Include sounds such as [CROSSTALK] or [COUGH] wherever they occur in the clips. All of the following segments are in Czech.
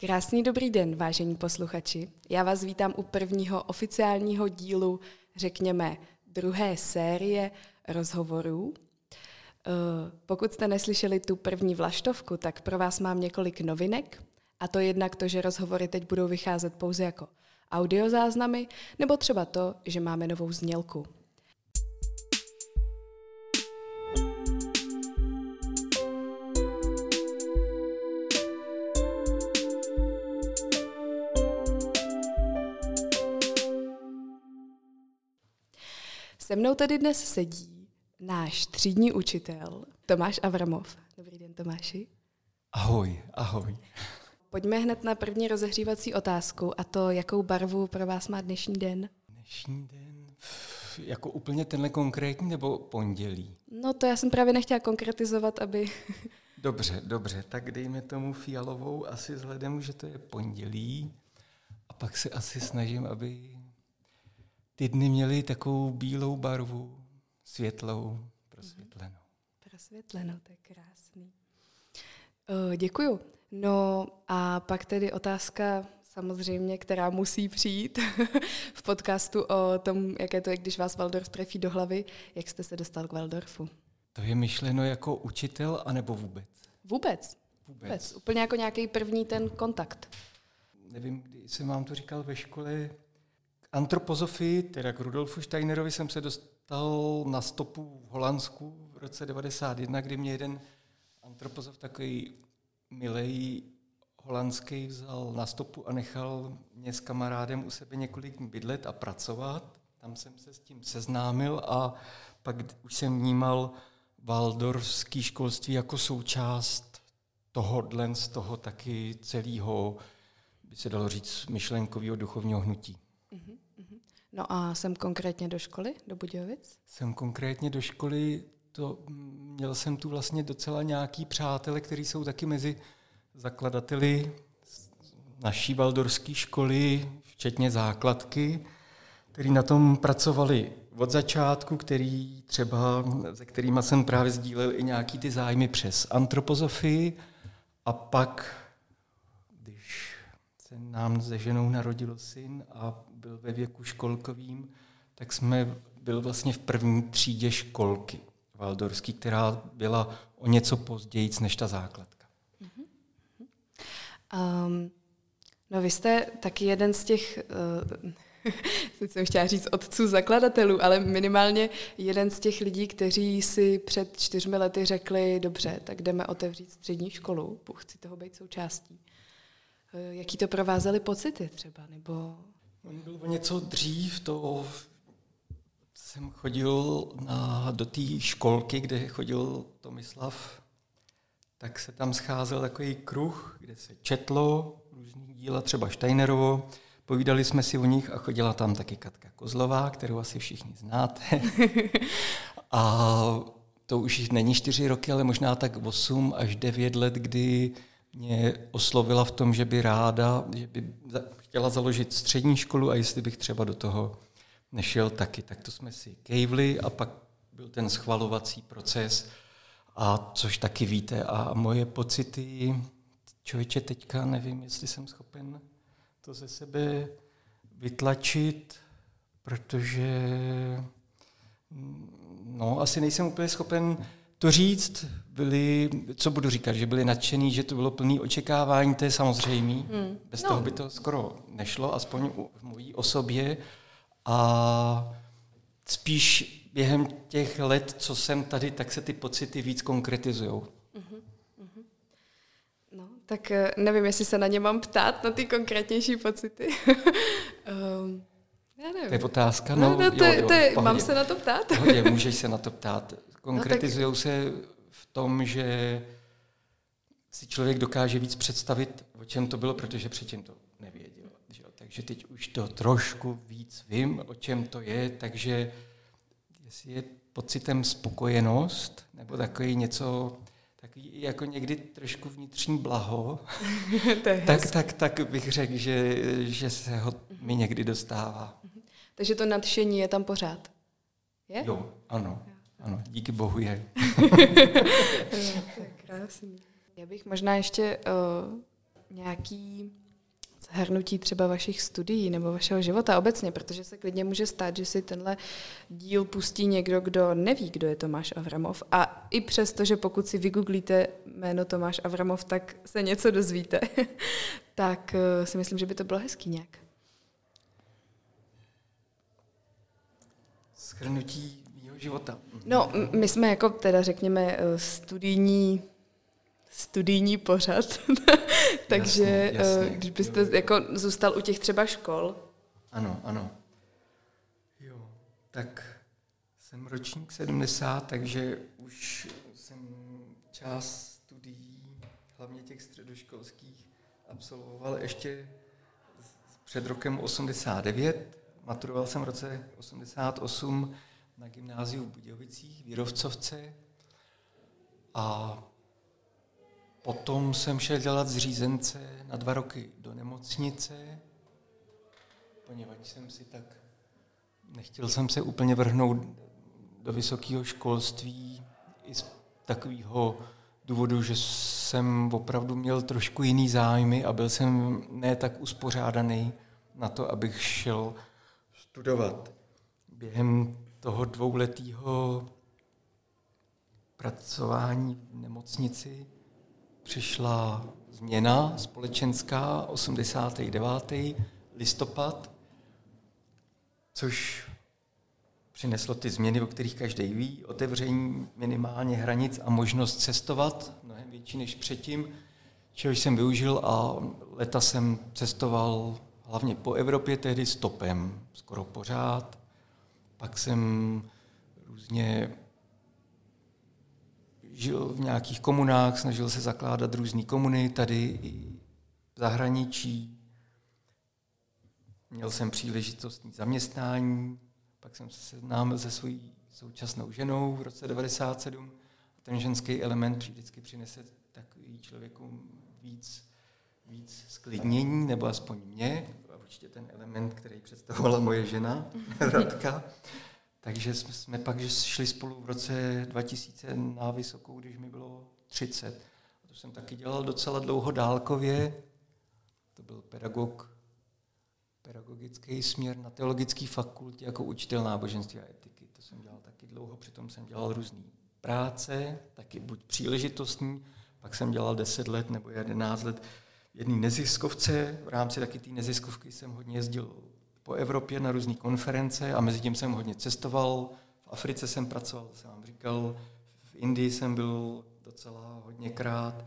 Krásný dobrý den, vážení posluchači. Já vás vítám u prvního oficiálního dílu, řekněme, druhé série rozhovorů. Eh, pokud jste neslyšeli tu první vlaštovku, tak pro vás mám několik novinek. A to jednak to, že rozhovory teď budou vycházet pouze jako audiozáznamy, nebo třeba to, že máme novou znělku. Se mnou tady dnes sedí náš třídní učitel Tomáš Avramov. Dobrý den, Tomáši. Ahoj, ahoj. Pojďme hned na první rozehřívací otázku a to, jakou barvu pro vás má dnešní den? Dnešní den, jako úplně tenhle konkrétní nebo pondělí? No to já jsem právě nechtěla konkretizovat, aby... Dobře, dobře, tak dejme tomu fialovou asi vzhledem, že to je pondělí a pak se asi snažím, aby ty dny měly takovou bílou barvu, světlou, prosvětlenou. Prosvětlenou, to je krásný. O, děkuju. No a pak tedy otázka samozřejmě, která musí přijít [LAUGHS] v podcastu o tom, jaké to je, když vás Waldorf trefí do hlavy. Jak jste se dostal k Waldorfu? To je myšleno jako učitel, anebo vůbec? Vůbec. Vůbec. vůbec. Úplně jako nějaký první ten kontakt. Nevím, kdy jsem vám to říkal ve škole, antropozofii, teda k Rudolfu Steinerovi, jsem se dostal na stopu v Holandsku v roce 91, kdy mě jeden antropozof takový milej holandský vzal na stopu a nechal mě s kamarádem u sebe několik bydlet a pracovat. Tam jsem se s tím seznámil a pak už jsem vnímal valdorský školství jako součást tohohle z toho taky celého, by se dalo říct, myšlenkového duchovního hnutí. No a jsem konkrétně do školy, do Budějovic? Jsem konkrétně do školy, to měl jsem tu vlastně docela nějaký přátele, kteří jsou taky mezi zakladateli naší valdorské školy, včetně základky, který na tom pracovali od začátku, který třeba, se kterými jsem právě sdílel i nějaký ty zájmy přes antropozofii a pak, se nám se ženou narodil syn a byl ve věku školkovým, tak jsme byl vlastně v první třídě školky valdorský, která byla o něco později než ta základka. Um, no vy jste taky jeden z těch, [LAUGHS] uh, teď jsem chtěla říct otců zakladatelů, ale minimálně jeden z těch lidí, kteří si před čtyřmi lety řekli, dobře, tak jdeme otevřít střední školu, chci toho být součástí. Uh, jaký to provázely pocity třeba, nebo On byl o něco dřív, to jsem chodil na, do té školky, kde chodil Tomislav, tak se tam scházel takový kruh, kde se četlo různý díla, třeba Steinerovo, povídali jsme si o nich a chodila tam taky Katka Kozlová, kterou asi všichni znáte. [LAUGHS] a to už není čtyři roky, ale možná tak osm až devět let, kdy mě oslovila v tom, že by ráda, že by chtěla založit střední školu a jestli bych třeba do toho nešel taky. Tak to jsme si kejvli a pak byl ten schvalovací proces, a což taky víte. A moje pocity, člověče, teďka nevím, jestli jsem schopen to ze sebe vytlačit, protože no, asi nejsem úplně schopen to říct, byli, co budu říkat, že byli nadšený, že to bylo plný očekávání, to je samozřejmé. Hmm. Bez no. toho by to skoro nešlo, aspoň v mojí osobě. A spíš během těch let, co jsem tady, tak se ty pocity víc konkretizují. Uh-huh. Uh-huh. No, tak eh, nevím, jestli se na ně mám ptát, na ty konkrétnější pocity. um, [LAUGHS] já nevím. To je otázka? No, no, no to, jo, jo, to je, mám se na to ptát? Pohodě, můžeš se na to ptát. Konkretizují no, tak... se v tom, že si člověk dokáže víc představit, o čem to bylo, protože předtím to nevěděl. Že? Takže teď už to trošku víc vím, o čem to je, takže jestli je pocitem spokojenost, nebo takový něco, takový jako někdy trošku vnitřní blaho, [LAUGHS] tak, tak, tak bych řekl, že, že se ho mi někdy dostává. Takže to nadšení je tam pořád? Je? Jo, ano. Ano, díky bohu je. krásný. [LAUGHS] Já bych možná ještě uh, nějaký zhrnutí třeba vašich studií nebo vašeho života obecně, protože se klidně může stát, že si tenhle díl pustí někdo, kdo neví, kdo je Tomáš Avramov. A i přesto, že pokud si vygooglíte jméno Tomáš Avramov, tak se něco dozvíte, [LAUGHS] tak eh, si myslím, že by to bylo hezký nějak. Schrnutí mého života. No, my jsme jako teda řekněme eh, studijní studijní pořad, [LAUGHS] takže jasně, jasně. když byste jo, jo. jako zůstal u těch třeba škol. Ano, ano. Jo, tak jsem ročník 70, takže už jsem část studií, hlavně těch středoškolských, absolvoval ještě před rokem 89. Maturoval jsem v roce 88 na gymnáziu v Budějovicích, Vírovcovce. A potom jsem šel dělat zřízence na dva roky do nemocnice, poněvadž jsem si tak, nechtěl jsem se úplně vrhnout do vysokého školství i z takového důvodu, že jsem opravdu měl trošku jiný zájmy a byl jsem ne tak uspořádaný na to, abych šel studovat. Během toho dvouletého pracování v nemocnici přišla změna společenská 89. listopad, což přineslo ty změny, o kterých každý ví, otevření minimálně hranic a možnost cestovat, mnohem větší než předtím, čehož jsem využil a leta jsem cestoval hlavně po Evropě, tehdy stopem, skoro pořád. Pak jsem různě žil v nějakých komunách, snažil se zakládat různé komuny tady i v zahraničí. Měl jsem příležitostní zaměstnání, pak jsem se seznámil se svojí současnou ženou v roce 97 a ten ženský element vždycky přinese takový člověku víc, víc sklidnění, nebo aspoň mě, určitě ten element, který představovala moje žena, [LAUGHS] Radka. Takže jsme pak že šli spolu v roce 2000 na Vysokou, když mi bylo 30. A to jsem taky dělal docela dlouho dálkově. To byl pedagog, pedagogický směr na teologické fakultě jako učitel náboženství a etiky. To jsem dělal taky dlouho, přitom jsem dělal různé práce, taky buď příležitostní, pak jsem dělal 10 let nebo 11 let jedné neziskovce. V rámci taky té neziskovky jsem hodně jezdil po Evropě na různé konference a mezi tím jsem hodně cestoval. V Africe jsem pracoval, jsem vám říkal, v Indii jsem byl docela hodněkrát,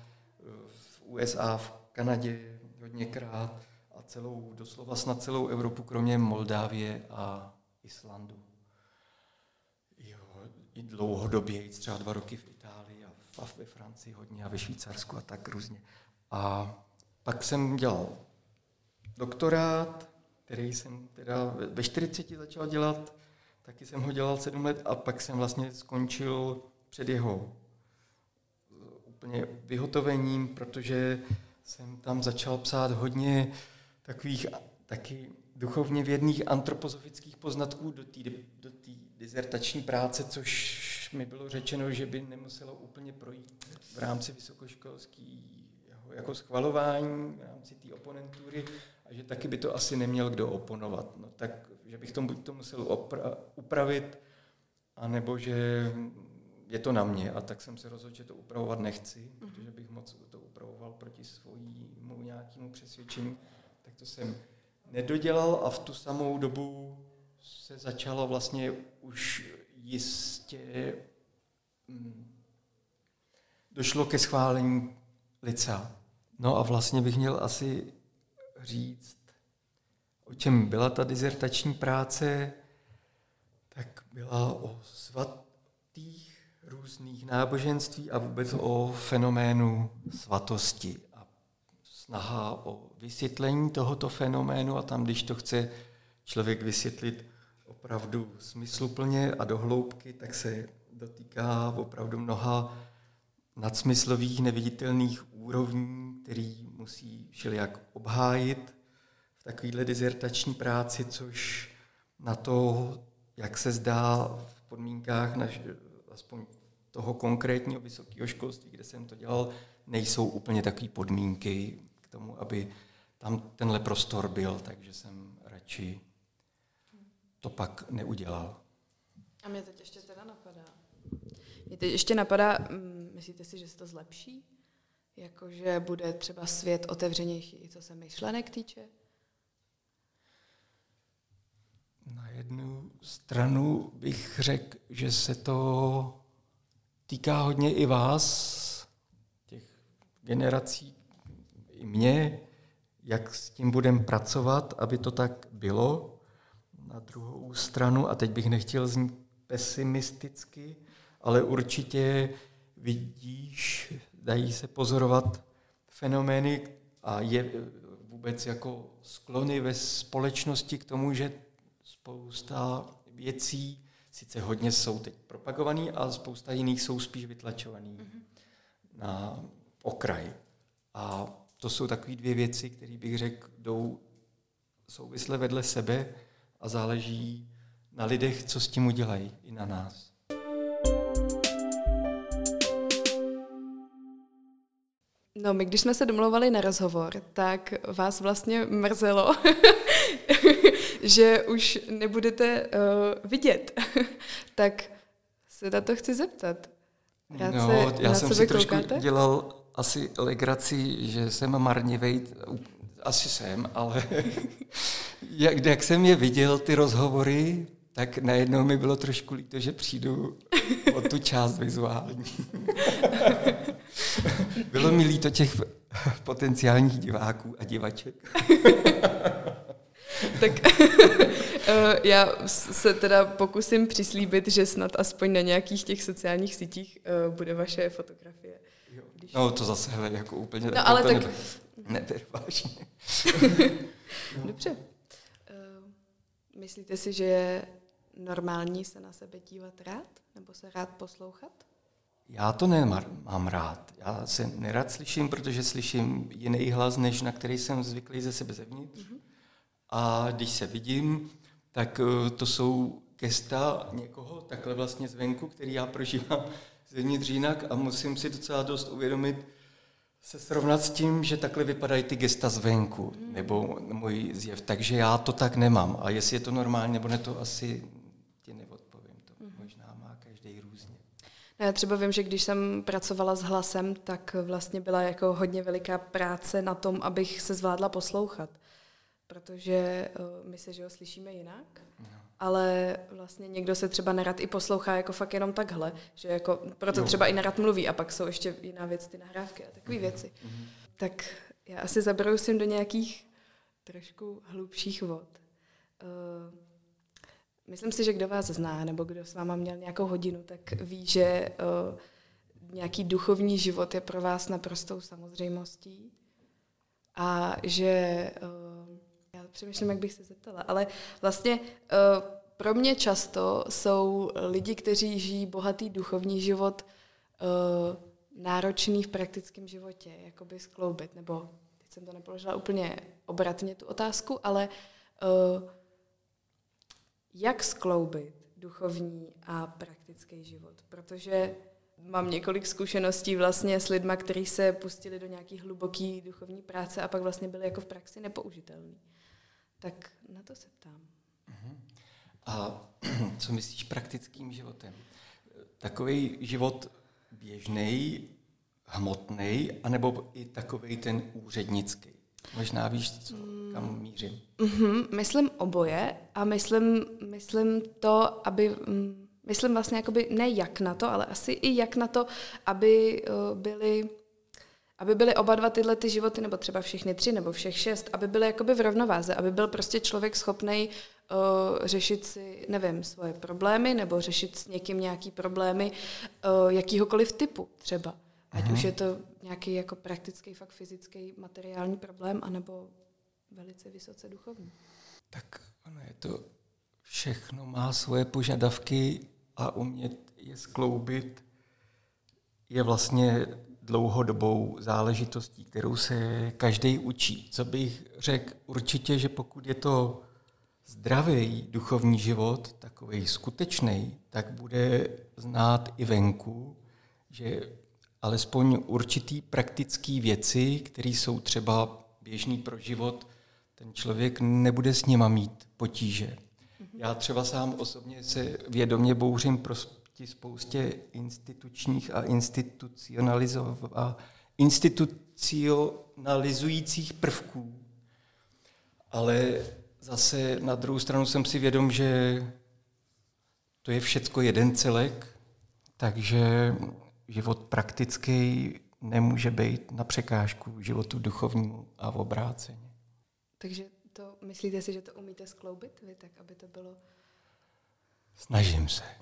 v USA, v Kanadě hodněkrát a celou, doslova snad celou Evropu, kromě Moldávie a Islandu. Jo, i dlouhodobě, třeba dva roky v Itálii a ve Francii hodně a ve Švýcarsku a tak různě. A pak jsem dělal doktorát, který jsem teda ve 40 začal dělat, taky jsem ho dělal 7 let a pak jsem vlastně skončil před jeho eh, úplně vyhotovením, protože jsem tam začal psát hodně takových taky duchovně vědných antropozofických poznatků do té do dizertační práce, což mi bylo řečeno, že by nemuselo úplně projít v rámci vysokoškolského jako schvalování, v rámci té oponentury, a že taky by to asi neměl kdo oponovat. No, tak, že bych to buď to musel opra- upravit, anebo že je to na mě. A tak jsem se rozhodl, že to upravovat nechci, mm-hmm. protože bych moc to upravoval proti svojímu nějakému přesvědčení. Tak to jsem nedodělal a v tu samou dobu se začalo vlastně už jistě mm, došlo ke schválení lica. No a vlastně bych měl asi říct, o čem byla ta dizertační práce, tak byla o svatých různých náboženství a vůbec o fenoménu svatosti. A snaha o vysvětlení tohoto fenoménu a tam, když to chce člověk vysvětlit opravdu smysluplně a dohloubky, tak se dotýká opravdu mnoha nadsmyslových, neviditelných úrovní, který musí všelijak obhájit v takovéhle dizertační práci, což na to, jak se zdá v podmínkách naš, aspoň toho konkrétního vysokého školství, kde jsem to dělal, nejsou úplně takové podmínky, tomu, aby tam tenhle prostor byl, takže jsem radši to pak neudělal. A mě teď ještě teda napadá. Mě teď ještě napadá, mm, myslíte si, že se to zlepší? Jakože bude třeba svět otevřenější, co se myšlenek týče? Na jednu stranu bych řekl, že se to týká hodně i vás, těch generací, i mě, jak s tím budeme pracovat, aby to tak bylo. Na druhou stranu, a teď bych nechtěl znít pesimisticky, ale určitě vidíš, dají se pozorovat fenomény a je vůbec jako sklony ve společnosti k tomu, že spousta věcí sice hodně jsou teď propagovaný, a spousta jiných jsou spíš vytlačovaný mm-hmm. na okraj. A to jsou takové dvě věci, které bych řekl, jdou souvisle vedle sebe a záleží na lidech, co s tím udělají, i na nás. No, my když jsme se domlouvali na rozhovor, tak vás vlastně mrzelo, [LAUGHS] že už nebudete uh, vidět. [LAUGHS] tak se na to chci zeptat. Rád no, se já jsem si trošku koukáte? dělal asi legraci, že jsem marnivej, asi jsem, ale [LAUGHS] jak, jak jsem je viděl, ty rozhovory, tak najednou mi bylo trošku líto, že přijdu o tu část vizuální. Bylo mi líto těch [LAUGHS] potenciálních diváků a divaček. [LAUGHS] tak [LAUGHS] eh, já se teda pokusím přislíbit, že snad aspoň na nějakých těch sociálních sítích eh, bude vaše fotografie. Když... No to zase hele, jako úplně no, ale tak... neber vážně. Dobře. Uh, myslíte si, že je normální se na sebe dívat rád? Nebo se rád poslouchat? Já to nemám rád. Já se nerad slyším, protože slyším jiný hlas, než na který jsem zvyklý ze sebe zevnitř. Mm-hmm. A když se vidím, tak uh, to jsou gesta někoho takhle vlastně zvenku, který já prožívám zevnitř jinak a musím si docela dost uvědomit, se srovnat s tím, že takhle vypadají ty gesta zvenku, hmm. nebo můj zjev. Takže já to tak nemám. A jestli je to normální, nebo ne, to asi ti neodpovím. To hmm. možná má každý různě. No, já třeba vím, že když jsem pracovala s hlasem, tak vlastně byla jako hodně veliká práce na tom, abych se zvládla poslouchat. Protože uh, my se, že ho slyšíme jinak. No ale vlastně někdo se třeba nerad i poslouchá jako fakt jenom takhle, že jako proto třeba i nerad mluví a pak jsou ještě jiná věc, ty nahrávky a takové mm-hmm. věci. Mm-hmm. Tak já asi zabrousím do nějakých trošku hlubších vod. Uh, myslím si, že kdo vás zná, nebo kdo s váma měl nějakou hodinu, tak ví, že uh, nějaký duchovní život je pro vás naprostou samozřejmostí a že uh, já přemýšlím, jak bych se zeptala, ale vlastně uh, pro mě často jsou lidi, kteří žijí bohatý duchovní život, uh, náročný v praktickém životě, jakoby skloubit, nebo teď jsem to nepoložila úplně obratně tu otázku, ale uh, jak skloubit duchovní a praktický život, protože mám několik zkušeností vlastně s lidma, kteří se pustili do nějaký hluboký duchovní práce a pak vlastně byli jako v praxi nepoužitelní. Tak na to se ptám. Uh-huh. A [CLEARS THROAT] co myslíš praktickým životem? Takový život běžný, hmotný, anebo i takový ten úřednický? Možná víš, co, kam mířím. Mm-hmm, myslím oboje a myslím, myslím to, aby... Mm, myslím vlastně jakoby ne jak na to, ale asi i jak na to, aby uh, byly aby byly oba dva tyhle ty životy, nebo třeba všechny tři, nebo všech šest, aby byly jakoby v rovnováze, aby byl prostě člověk schopný uh, řešit si, nevím, svoje problémy, nebo řešit s někým nějaký problémy uh, jakýhokoliv typu třeba. Ať Aha. už je to nějaký jako praktický, fakt fyzický, materiální problém, anebo velice vysoce duchovní. Tak ono je to, všechno má svoje požadavky a umět je skloubit je vlastně dlouhodobou záležitostí, kterou se každý učí. Co bych řekl určitě, že pokud je to zdravý duchovní život, takový skutečný, tak bude znát i venku, že alespoň určitý praktický věci, které jsou třeba běžný pro život, ten člověk nebude s nima mít potíže. Já třeba sám osobně se vědomě bouřím proti spoustě institučních a institucionalizov- institucionalizujících prvků, ale zase na druhou stranu jsem si vědom, že to je všecko jeden celek, takže život praktický nemůže být na překážku životu duchovnímu a v obráceně. Takže to myslíte si, že to umíte skloubit vy, tak aby to bylo... Snažím se. [LAUGHS]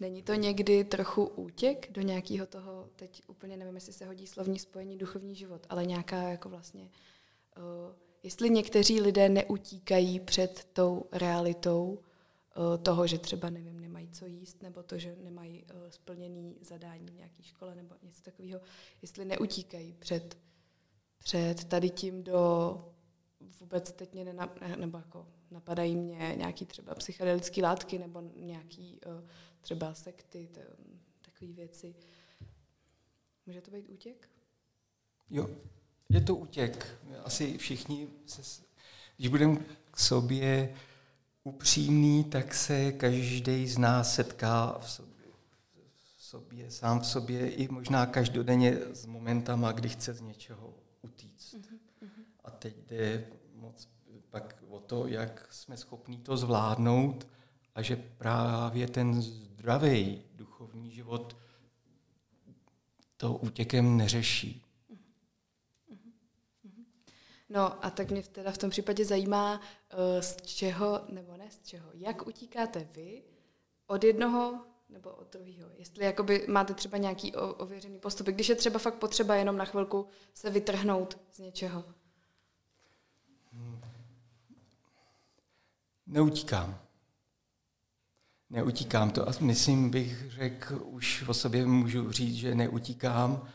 Není to někdy trochu útěk do nějakého toho, teď úplně nevím, jestli se hodí slovní spojení duchovní život, ale nějaká jako vlastně, uh, jestli někteří lidé neutíkají před tou realitou toho, že třeba, nevím, nemají co jíst, nebo to, že nemají uh, splněný zadání v nějaké škole, nebo něco takového, jestli neutíkají před, před tady tím do vůbec teď mě nenap, nebo jako napadají mě nějaký třeba psychedelické látky nebo nějaký uh, třeba sekty, takové věci. Může to být útěk? Jo, je to útěk. Asi všichni, se, když budeme k sobě upřímný, tak se každý z nás setká v sobě, v sobě, sám v sobě i možná každodenně s momentama, kdy chce z něčeho utíct. Uh-huh. A teď jde moc pak o to, jak jsme schopni to zvládnout a že právě ten zdravý duchovní život to útěkem neřeší. No a tak mě teda v tom případě zajímá, eh, z čeho, nebo ne z čeho, jak utíkáte vy od jednoho nebo od druhého. Jestli jakoby máte třeba nějaký ověřený postup, když je třeba fakt potřeba jenom na chvilku se vytrhnout z něčeho. Neutíkám neutíkám. To a myslím, bych řekl, už o sobě můžu říct, že neutíkám.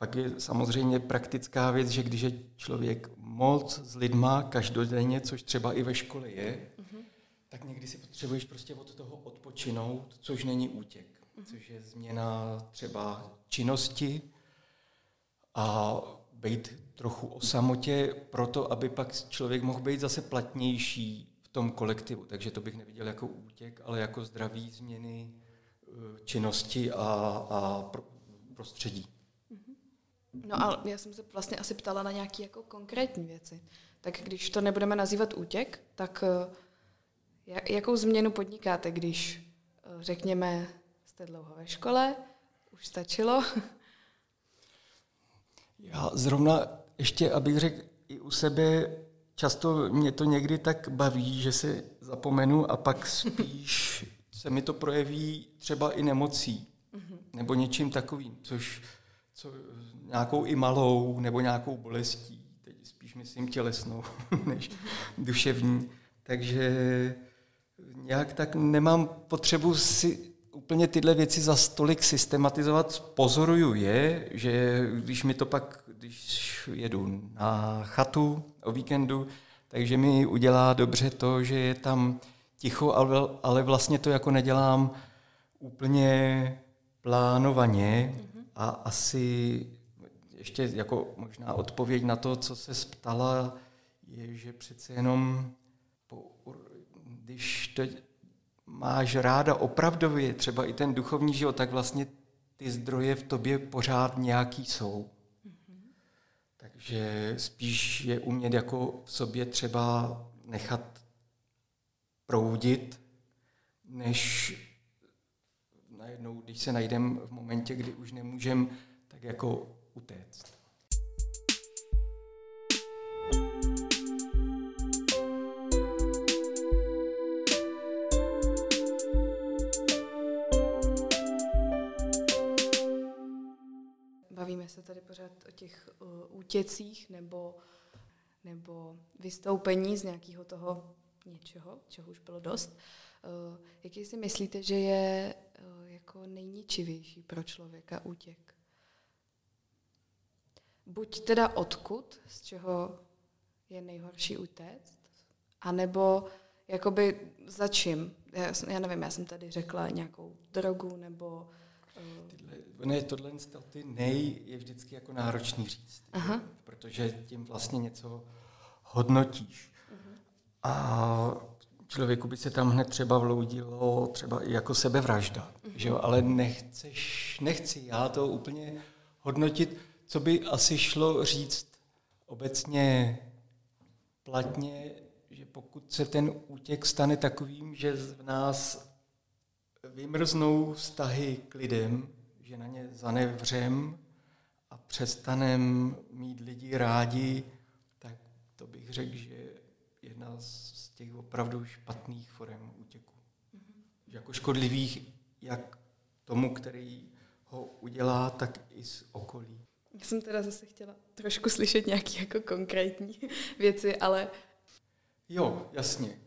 Pak je samozřejmě praktická věc, že když je člověk moc s lidma každodenně, což třeba i ve škole je, uh-huh. tak někdy si potřebuješ prostě od toho odpočinout, což není útěk, uh-huh. což je změna třeba činnosti a být trochu o samotě proto, aby pak člověk mohl být zase platnější tom kolektivu. Takže to bych neviděl jako útěk, ale jako zdravý změny eh, činnosti a, a prostředí. Mhm. No a já jsem se vlastně asi ptala na nějaké jako konkrétní věci. Tak když to nebudeme nazývat útěk, tak eh, jakou změnu podnikáte, když eh, řekněme, jste dlouho ve škole, už stačilo? [LAUGHS] Já zrovna ještě, abych řekl, i u sebe často mě to někdy tak baví, že si zapomenu a pak spíš [LAUGHS] se mi to projeví třeba i nemocí mm-hmm. nebo něčím takovým, což co, nějakou i malou nebo nějakou bolestí, teď spíš myslím tělesnou [LAUGHS] než duševní. Takže nějak tak nemám potřebu si úplně tyhle věci za stolik systematizovat. Pozoruju je, že když mi to pak, když jedu na chatu o víkendu, takže mi udělá dobře to, že je tam ticho, ale, vlastně to jako nedělám úplně plánovaně a asi ještě jako možná odpověď na to, co se ptala, je, že přece jenom po, když to máš ráda opravdově, třeba i ten duchovní život, tak vlastně ty zdroje v tobě pořád nějaký jsou. Takže spíš je umět jako v sobě třeba nechat proudit, než najednou, když se najdeme v momentě, kdy už nemůžeme, tak jako utéct. Bavíme se tady pořád o těch uh, útěcích nebo, nebo vystoupení z nějakého toho něčeho, čeho už bylo dost. Uh, jaký si myslíte, že je uh, jako nejničivější pro člověka útěk? Buď teda odkud, z čeho je nejhorší utéct, anebo jakoby za čím. Já, já nevím, já jsem tady řekla nějakou drogu nebo Tyhle, ne, tohle ty nej je vždycky jako náročný říct, Aha. protože tím vlastně něco hodnotíš. Uh-huh. A člověku by se tam hned třeba vloudilo třeba i jako sebevražda, uh-huh. že jo? ale nechceš, nechci já to úplně hodnotit, co by asi šlo říct obecně platně, že pokud se ten útěk stane takovým, že v nás vymrznou vztahy k lidem, že na ně zanevřem a přestanem mít lidi rádi, tak to bych řekl, že jedna z těch opravdu špatných forem útěku. Mm-hmm. Jako škodlivých jak tomu, který ho udělá, tak i z okolí. Já jsem teda zase chtěla trošku slyšet nějaké jako konkrétní [LAUGHS] věci, ale... Jo, jasně.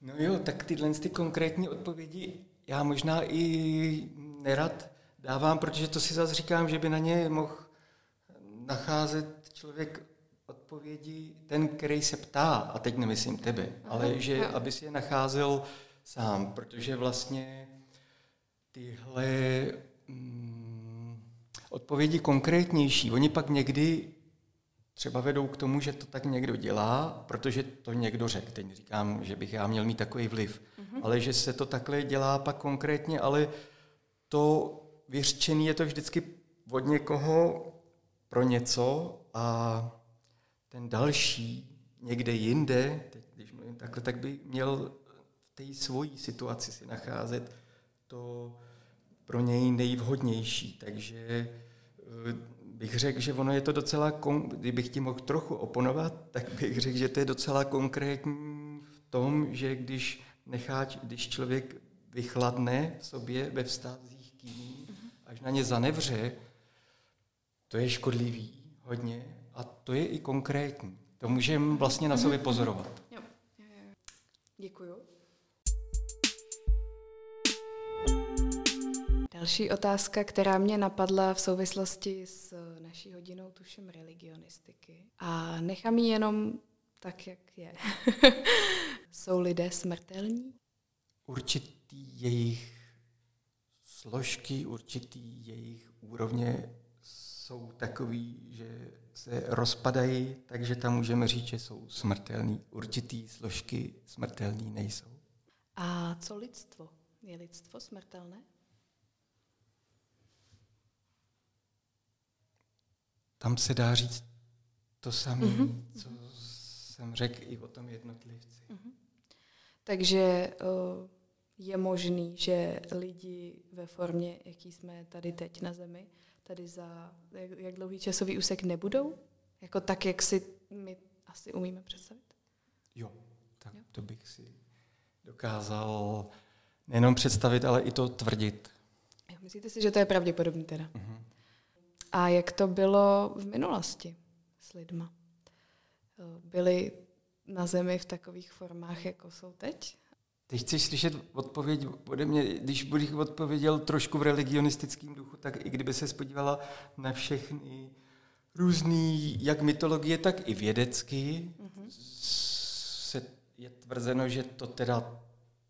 No jo, tak tyhle ty konkrétní odpovědi já možná i nerad dávám, protože to si zase říkám, že by na ně mohl nacházet člověk odpovědi, ten, který se ptá, a teď nemyslím tebe, ale že aby si je nacházel sám, protože vlastně tyhle mm, odpovědi konkrétnější, oni pak někdy třeba vedou k tomu, že to tak někdo dělá, protože to někdo řekl. Teď říkám, že bych já měl mít takový vliv, mm-hmm. ale že se to takhle dělá pak konkrétně, ale to vyřčený je to vždycky od někoho pro něco a ten další někde jinde, teď, když mluvím takhle, tak by měl v té svojí situaci si nacházet to pro něj nejvhodnější. Takže eh, bych řekl, že ono je to docela, kdybych ti mohl trochu oponovat, [LAUGHS] tak bych řekl, že to je docela konkrétní v tom, že když nechá, když člověk vychladne v sobě ve vztazích k jiným, až na ně zanevře, to je škodlivý hodně a to je i konkrétní. To můžeme vlastně na sobě pozorovat. Jo. Děkuju. Další otázka, která mě napadla v souvislosti s naší hodinou, tuším, religionistiky. A nechám ji jenom tak, jak je. [LAUGHS] Jsou lidé smrtelní? Určitý jejich složky, určitý jejich úrovně jsou takový, že se rozpadají, takže tam můžeme říct, že jsou smrtelní. Určitý složky smrtelní nejsou. A co lidstvo? Je lidstvo smrtelné? Tam se dá říct to samé, mm-hmm. co jsem řekl i o tom jednotlivci. Mm-hmm. Takže uh, je možný, že lidi ve formě, jaký jsme tady teď na Zemi, tady za jak, jak dlouhý časový úsek nebudou? Jako tak, jak si my asi umíme představit? Jo, tak jo. to bych si dokázal nejenom představit, ale i to tvrdit. Jo, myslíte si, že to je pravděpodobné teda? Uh-huh. A jak to bylo v minulosti s lidma? Byli na zemi v takových formách, jako jsou teď? Teď chceš slyšet odpověď ode mě, když bych odpověděl trošku v religionistickém duchu, tak i kdyby se spodívala na všechny různý, jak mytologie, tak i vědecky, mm-hmm. se je tvrzeno, že to teda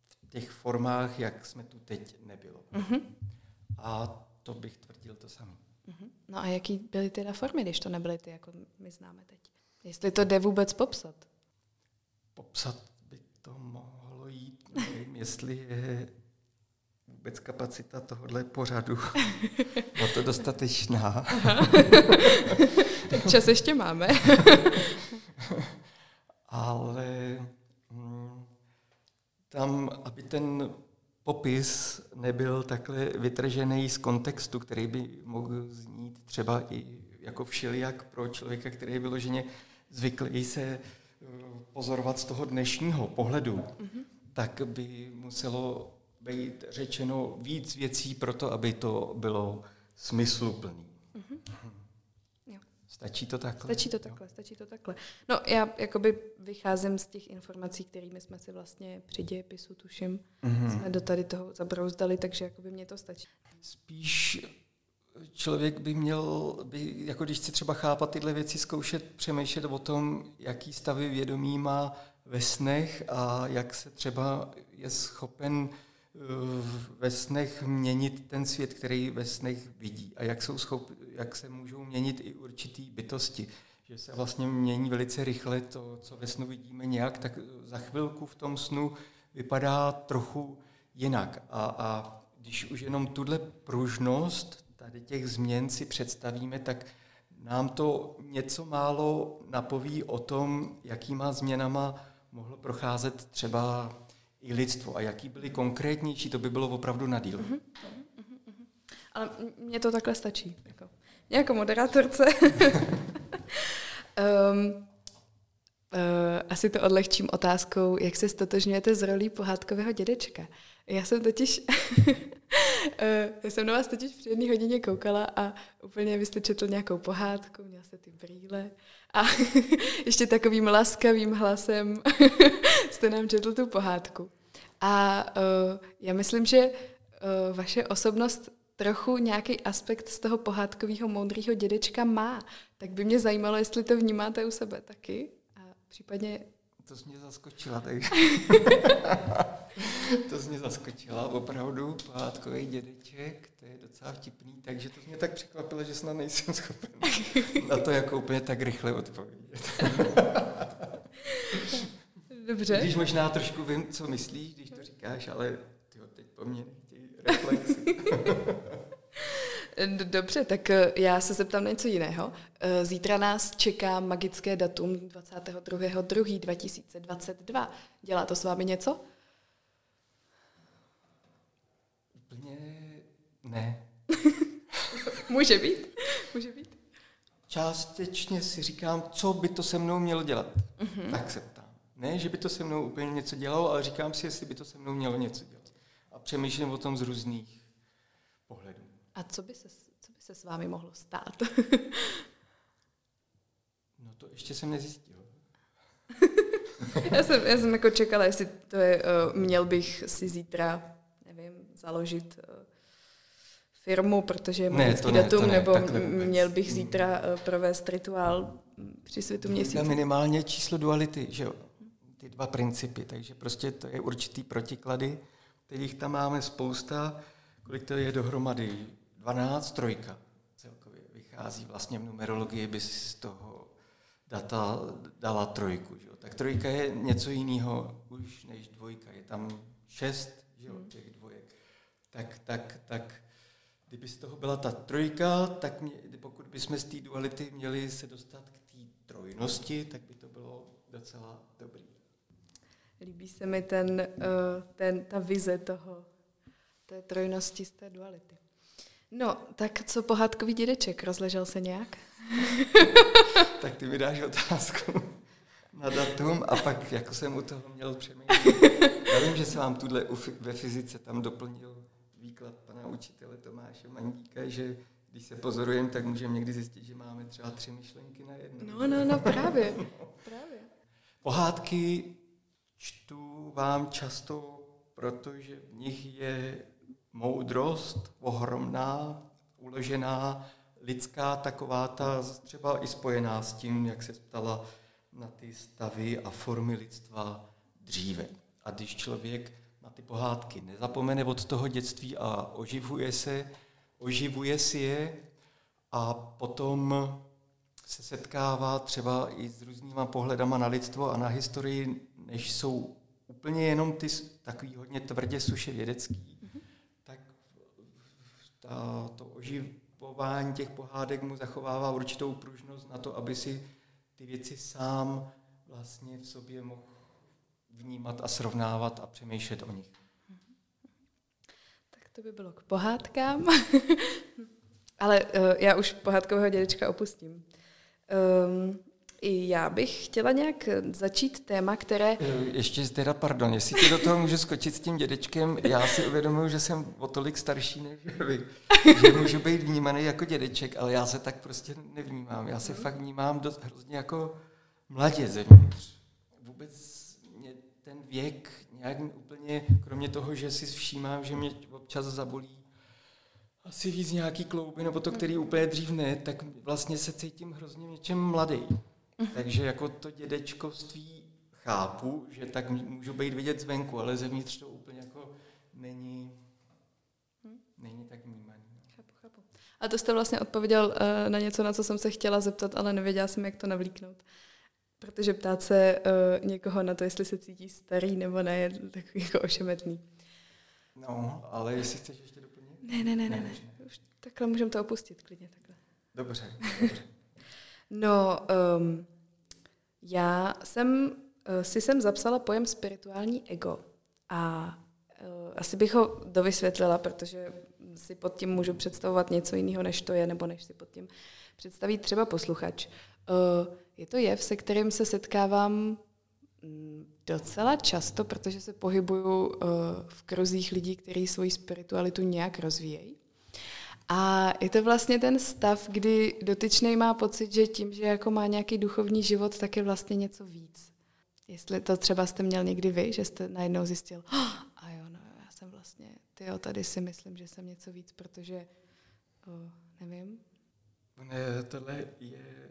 v těch formách, jak jsme tu teď, nebylo. Mm-hmm. A to bych tvrdil to samé. Mm-hmm. No a jaký byly teda formy, když to nebyly ty, jako my známe teď? Jestli to jde vůbec popsat? Popsat by to mohlo. Nevím, jestli je vůbec kapacita tohohle pořadu [LAUGHS] na to dostatečná. [LAUGHS] Čas ještě máme. [LAUGHS] Ale hm, tam, aby ten popis nebyl takhle vytržený z kontextu, který by mohl znít třeba i jako všelijak pro člověka, který je vyloženě zvyklý se eh, pozorovat z toho dnešního pohledu, mm-hmm. Tak by muselo být řečeno víc věcí pro to, aby to bylo smysluplné. Mm-hmm. Stačí to takhle? Stačí to takhle, jo. stačí to takhle. No já jakoby vycházím z těch informací, kterými jsme si vlastně při dějepisu, tuším, mm-hmm. jsme do tady toho zabrouzdali, takže jakoby mě to stačí. Spíš člověk by měl, by, jako když chce třeba chápat tyhle věci, zkoušet přemýšlet o tom, jaký stavy vědomí má ve snech a jak se třeba je schopen ve snech měnit ten svět, který ve snech vidí a jak, jsou schop, jak se můžou měnit i určitý bytosti. Že se vlastně mění velice rychle to, co ve snu vidíme nějak, tak za chvilku v tom snu vypadá trochu jinak. A, a když už jenom tuhle pružnost tady těch změn si představíme, tak nám to něco málo napoví o tom, jakýma změnama mohlo procházet třeba i lidstvo a jaký byly konkrétnější, to by bylo opravdu na díl. Uh-huh, uh-huh, uh-huh. Ale mně to takhle stačí. Jako, jako moderátorce. um, [LAUGHS] uh, asi to odlehčím otázkou, jak se stotožňujete s rolí pohádkového dědečka. Já jsem totiž, [LAUGHS] eh, já jsem na vás totiž při jedné hodině koukala a úplně vy jste četl nějakou pohádku, měl jste ty brýle a [LAUGHS] ještě takovým laskavým hlasem [LAUGHS] jste nám četl tu pohádku. A uh, já myslím, že uh, vaše osobnost trochu nějaký aspekt z toho pohádkového moudrého dědečka má. Tak by mě zajímalo, jestli to vnímáte u sebe taky a případně to jsi mě zaskočila, takže... [LAUGHS] to jsi mě zaskočila, opravdu, pohádkový dědeček, to je docela vtipný, takže to mě tak překvapilo, že snad nejsem schopen na to jako úplně tak rychle odpovědět. [LAUGHS] Dobře. Když možná trošku vím, co myslíš, když to říkáš, ale ty teď po mně nechtějí reflexy. [LAUGHS] Dobře, tak eh, já se zeptám na něco jiného. Eh, zítra nás čeká magické datum 22.2.2022. Dělá to s vámi něco? Úplně ne. [LAUGHS] Může být. Může být. Částečně si říkám, co by to se mnou mělo dělat. Uh-huh. Tak se ptám. Ne, že by to se mnou úplně něco dělalo, ale říkám si, jestli by to se mnou mělo něco dělat. A přemýšlím o tom z různých pohledů. A co by se, co by se s vámi mohlo stát? [LAUGHS] no to ještě jsem nezjistil. [LAUGHS] já, jsem, já jsem jako čekala, jestli to je, uh, měl bych si zítra, nevím, založit uh, firmu, protože je magický ne, datum, ne, nebo měl bych zítra uh, provést rituál při světu měsíce. minimálně číslo duality, že jo? Ty dva principy, takže prostě to je určitý protiklady, kterých tam máme spousta. Kolik to je dohromady? 12, trojka celkově vychází. Vlastně v numerologii by si z toho data dala trojku. Že? Tak trojka je něco jiného už než dvojka. Je tam šest že jo, hmm. těch dvojek. Tak, tak, tak kdyby z toho byla ta trojka, tak mě, pokud bychom z té duality měli se dostat k té trojnosti, tak by to bylo docela dobrý. Líbí se mi ten, eh, ten, ta vize toho, té trojnosti z té duality. No, tak co pohádkový dědeček? Rozležel se nějak? [LAUGHS] tak ty mi dáš otázku [LAUGHS] na datum a pak jako jsem u toho měl přemýšlet. Já vím, že se vám tuhle ve fyzice tam doplnil výklad pana učitele Tomáše Mandíka, že když se pozorujeme, tak můžeme někdy zjistit, že máme třeba tři myšlenky na jednu. No, no, no, právě. právě. Pohádky čtu vám často, protože v nich je moudrost ohromná, uložená, lidská, taková ta třeba i spojená s tím, jak se ptala na ty stavy a formy lidstva dříve. A když člověk na ty pohádky nezapomene od toho dětství a oživuje se, oživuje si je a potom se setkává třeba i s různýma pohledama na lidstvo a na historii, než jsou úplně jenom ty takový hodně tvrdě suše vědecký, ta, to oživování těch pohádek mu zachovává určitou pružnost na to, aby si ty věci sám vlastně v sobě mohl vnímat a srovnávat a přemýšlet o nich. Tak to by bylo k pohádkám. [LAUGHS] Ale uh, já už pohádkového dědečka opustím. Um, i já bych chtěla nějak začít téma, které... Eh, ještě teda, pardon, jestli ti do toho můžu skočit s tím dědečkem, já si uvědomuji, že jsem o tolik starší než vy, že můžu být vnímaný jako dědeček, ale já se tak prostě nevnímám. Já se mm. fakt vnímám dost hrozně jako mladě zevnitř. Vůbec mě ten věk nějak úplně, kromě toho, že si všímám, že mě občas zabolí asi víc nějaký klouby, nebo to, který úplně dřív ne, tak vlastně se cítím hrozně něčem mladý. Mm-hmm. Takže jako to dědečkovství chápu, že tak můžu být vidět zvenku, ale zevnitř to úplně jako není, mm-hmm. není tak vnímaný. No. Chápu, chápu. A to jste vlastně odpověděl uh, na něco, na co jsem se chtěla zeptat, ale nevěděla jsem, jak to navlíknout. Protože ptát se uh, někoho na to, jestli se cítí starý nebo ne, je takový jako ošemetný. No, ale jestli chceš ještě doplnit? Ne, ne, ne, ne. ne. ne. Už takhle můžeme to opustit klidně takhle. Dobře, dobře no, um, já jsem uh, si jsem zapsala pojem spirituální ego a uh, asi bych ho dovysvětlila, protože si pod tím můžu představovat něco jiného, než to je, nebo než si pod tím představí třeba posluchač. Uh, je to jev, se kterým se setkávám mm, docela často, protože se pohybuju uh, v kruzích lidí, kteří svoji spiritualitu nějak rozvíjejí. A je to vlastně ten stav, kdy dotyčný má pocit, že tím, že jako má nějaký duchovní život, tak je vlastně něco víc. Jestli to třeba jste měl někdy vy, že jste najednou zjistil, oh, a jo, no já jsem vlastně, ty jo, tady si myslím, že jsem něco víc, protože, oh, nevím. Ne, tohle je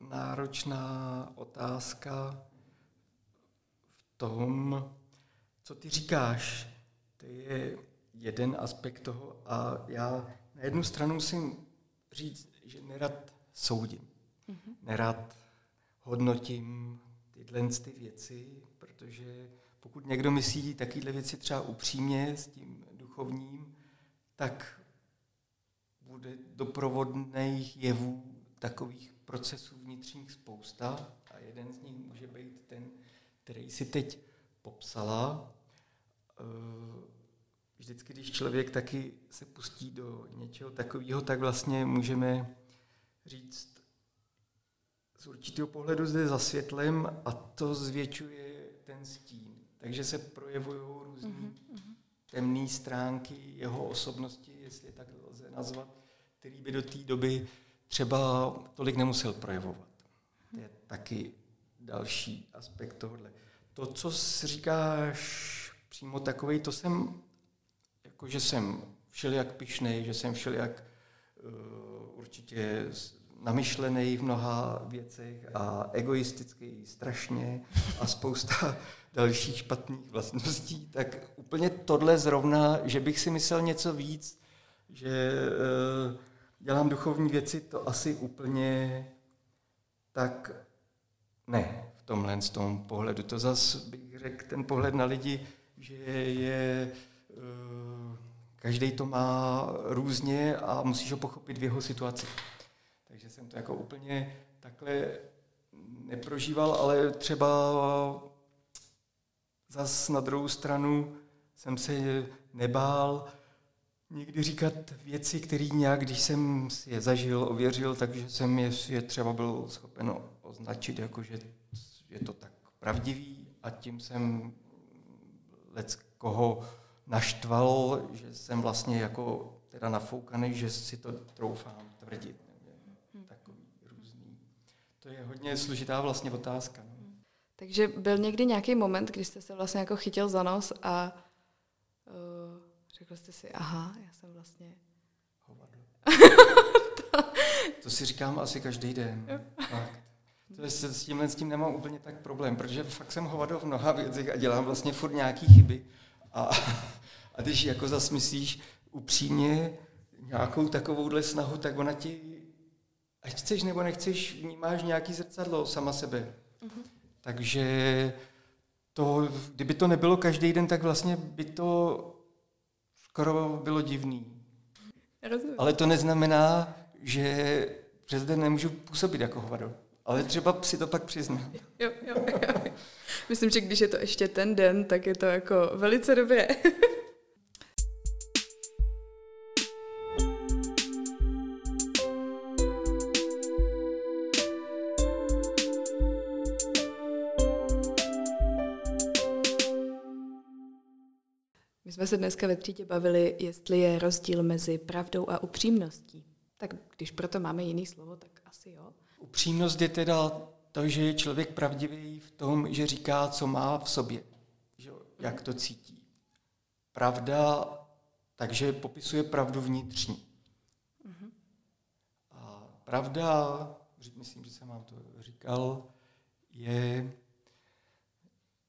náročná otázka v tom, co ty říkáš. To je jeden aspekt toho a já na jednu stranu musím říct, že nerad soudím. Mm-hmm. Nerad hodnotím tyhle ty věci, protože pokud někdo myslí takovéhle věci třeba upřímně s tím duchovním, tak bude doprovodných jevů takových procesů vnitřních spousta a jeden z nich může být ten, který si teď popsala. Eh, vždycky, když člověk taky se pustí do něčeho takového, tak vlastně můžeme říct z určitého pohledu zde za světlem a to zvětšuje ten stín. Takže se projevují různé mm-hmm. temné stránky jeho osobnosti, jestli tak lze nazvat, který by do té doby třeba tolik nemusel projevovat. To je taky další aspekt tohohle. To, co říkáš přímo takový, to jsem, jako že jsem všelijak pišnej, že jsem všelijak uh, určitě namyšlený v mnoha věcech a egoistický strašně a spousta [LAUGHS] dalších špatných vlastností, tak úplně tohle zrovna, že bych si myslel něco víc, že uh, dělám duchovní věci, to asi úplně tak ne v tomhle z tom pohledu. To zase bych řekl ten pohled na lidi, že je, uh, každý to má různě a musíš ho pochopit v jeho situaci. Takže jsem to jako úplně takhle neprožíval, ale třeba zas na druhou stranu jsem se nebál někdy říkat věci, které nějak, když jsem si je zažil, ověřil, takže jsem je, je třeba byl schopen označit, jako že je to tak pravdivý a tím jsem lec koho naštval, že jsem vlastně jako teda nafoukaný, že si to troufám tvrdit. Takový různý. To je hodně složitá vlastně otázka. No. Takže byl někdy nějaký moment, kdy jste se vlastně jako chytil za nos a uh, řekl jste si, aha, já jsem vlastně... Hovadlo. to... [LAUGHS] to si říkám asi každý den. Fakt. To je, s tímhle s tím nemám úplně tak problém, protože fakt jsem hovado v mnoha věcech a dělám vlastně furt nějaký chyby. A, [LAUGHS] a když jako zas myslíš upřímně nějakou takovouhle snahu, tak ona ti, ať chceš nebo nechceš, vnímáš nějaký zrcadlo sama sebe. Uh-huh. Takže to, kdyby to nebylo každý den, tak vlastně by to skoro bylo divný. Rozumím. Ale to neznamená, že přes den nemůžu působit jako hovado. Ale třeba si to pak přiznám. Jo, jo, jo. Myslím, že když je to ještě ten den, tak je to jako velice dobré. Se dneska ve třídě bavili, jestli je rozdíl mezi pravdou a upřímností. Tak když proto máme jiný slovo, tak asi jo. Upřímnost je teda to, že je člověk pravdivý v tom, že říká, co má v sobě, že, jak to cítí. Pravda, takže popisuje pravdu vnitřní. Uh-huh. A pravda, myslím, že jsem vám to říkal, je,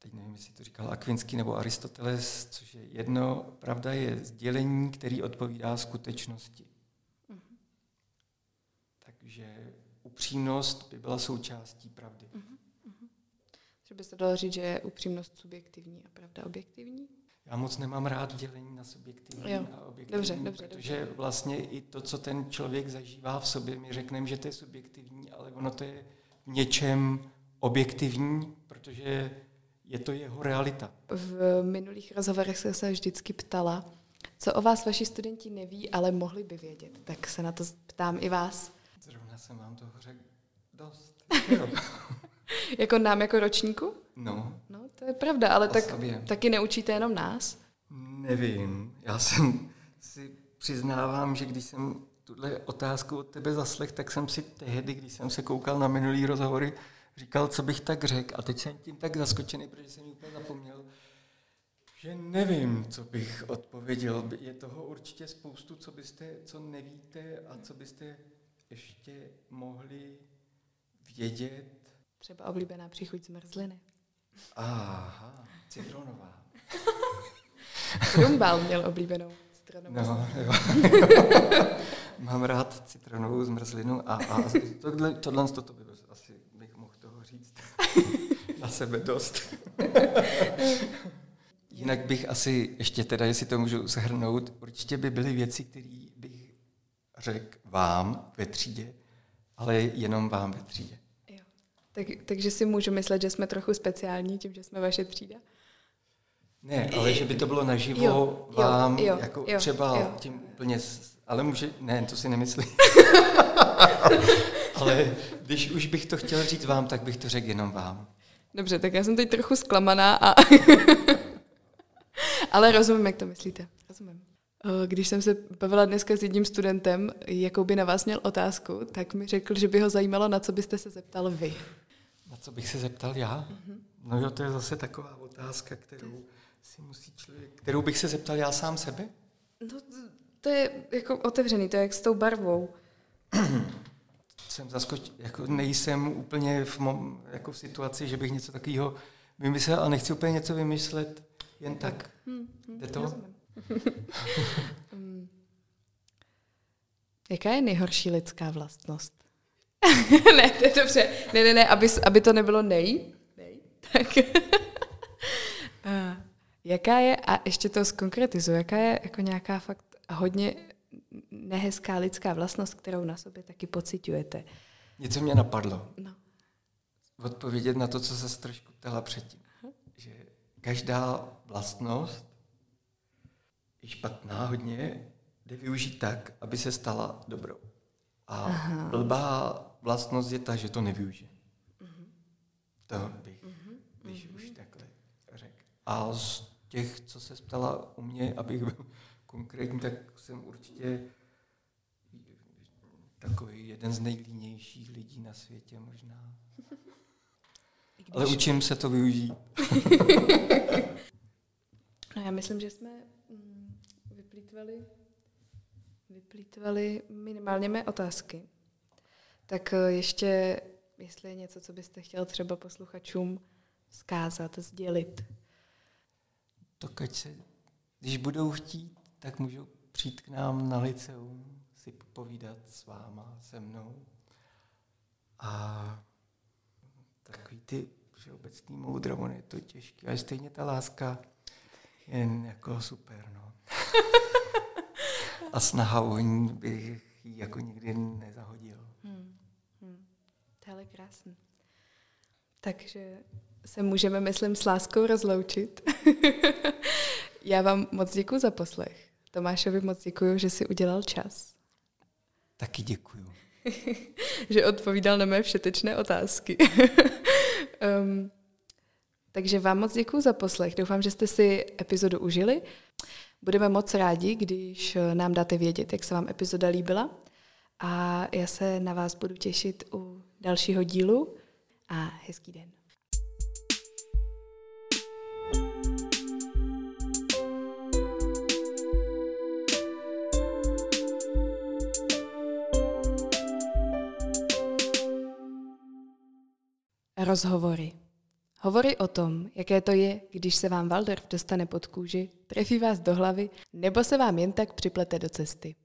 teď nevím, jestli to říkal Akvinský nebo Aristoteles, což je jedno, pravda je sdělení, který odpovídá skutečnosti. Uh-huh. že upřímnost by byla součástí pravdy. Uh-huh. Že by se dalo říct, že je upřímnost subjektivní a pravda objektivní? Já moc nemám rád dělení na subjektivní jo. a objektivní, dobře, dobře, protože dobře. vlastně i to, co ten člověk zažívá v sobě, my řekneme, že to je subjektivní, ale ono to je v něčem objektivní, protože je to jeho realita. V minulých rozhovorech jsem se vždycky ptala, co o vás vaši studenti neví, ale mohli by vědět. Tak se na to ptám i vás. Zrovna jsem vám toho řekl dost. [LAUGHS] jako nám, jako ročníku? No. No, to je pravda, ale tak, taky neučíte jenom nás? Nevím. Já jsem si přiznávám, že když jsem tuhle otázku od tebe zaslech, tak jsem si tehdy, když jsem se koukal na minulý rozhovory, říkal, co bych tak řekl. A teď jsem tím tak zaskočený, protože jsem úplně zapomněl, že nevím, co bych odpověděl. Je toho určitě spoustu, co byste, co nevíte a co byste ještě mohli vědět. Třeba oblíbená příchuť zmrzliny. Aha, citronová. [LAUGHS] Rumbal měl oblíbenou citronovou. No, jo. [LAUGHS] Mám rád citronovou zmrzlinu a, a tohle, tohle to by asi bych mohl toho říct. Na sebe dost. [LAUGHS] Jinak bych asi, ještě teda, jestli to můžu shrnout, určitě by byly věci, které bych řekl vám ve třídě, ale jenom vám ve třídě. Jo. Tak, takže si můžu myslet, že jsme trochu speciální tím, že jsme vaše třída? Ne, ale že by to bylo naživo jo, vám, jo, jako jo, třeba jo. tím úplně, ale může, ne, to si nemyslím. [LAUGHS] ale když už bych to chtěl říct vám, tak bych to řekl jenom vám. Dobře, tak já jsem teď trochu zklamaná a [LAUGHS] Ale rozumím, jak to myslíte. Rozumím. Eh, když jsem se bavila dneska s jedním studentem, jakou by na vás měl otázku, tak mi řekl, že by ho zajímalo, na co byste se zeptal vy. Na co bych se zeptal já? Mm-hmm. No jo, to je zase taková otázka, kterou si musí člověk, kterou bych se zeptal já sám sebe? No, to je jako otevřený, to je jak s tou barvou. [CLEARS THROAT] jsem zaskoč, jako nejsem úplně v, mom, jako v situaci, že bych něco takového vymyslel, a nechci úplně něco vymyslet jen tak. Hmm, hmm, Jde to? [LAUGHS] Hmm. Jaká je nejhorší lidská vlastnost? [LAUGHS] ne, to je dobře. Ne, ne, ne, aby, aby to nebylo nej. nej. Tak. [LAUGHS] jaká je, a ještě to zkonkretizuji, jaká je jako nějaká fakt hodně nehezká lidská vlastnost, kterou na sobě taky pocitujete? Něco mě napadlo. No. Odpovědět na to, co se trošku ptala předtím. Aha. Že každá vlastnost je špatná hodně, jde využít tak, aby se stala dobrou. A Aha. blbá vlastnost je ta, že to nevyužije. Uh-huh. To bych, uh-huh. když uh-huh. už takhle řekl. A z těch, co se ptala u mě, abych byl konkrétní, tak jsem určitě takový jeden z nejlínějších lidí na světě možná. Když... Ale učím se to využít. [LAUGHS] no já myslím, že jsme mm, vyplýtvali, vyplýtvali minimálně mé otázky. Tak eh, ještě, jestli je něco, co byste chtěl třeba posluchačům zkázat, sdělit. To keď se, když budou chtít, tak můžou přijít k nám na liceum, si povídat s váma, se mnou. A takový ty všeobecný moudro, on je to těžké. A stejně ta láska je jako super, no. [LAUGHS] A snaha o ní bych ji jako nikdy nezahodil. Hmm. Hmm. To je krásný. Takže se můžeme, myslím, s láskou rozloučit. [LAUGHS] Já vám moc děkuji za poslech. Tomášovi moc děkuji, že si udělal čas. Taky děkuji. [LAUGHS] že odpovídal na mé všetečné otázky. [LAUGHS] um, takže vám moc děkuji za poslech. Doufám, že jste si epizodu užili. Budeme moc rádi, když nám dáte vědět, jak se vám epizoda líbila. A já se na vás budu těšit u dalšího dílu a hezký den. Rozhovory. Hovory o tom, jaké to je, když se vám Waldorf dostane pod kůži, trefí vás do hlavy, nebo se vám jen tak připlete do cesty.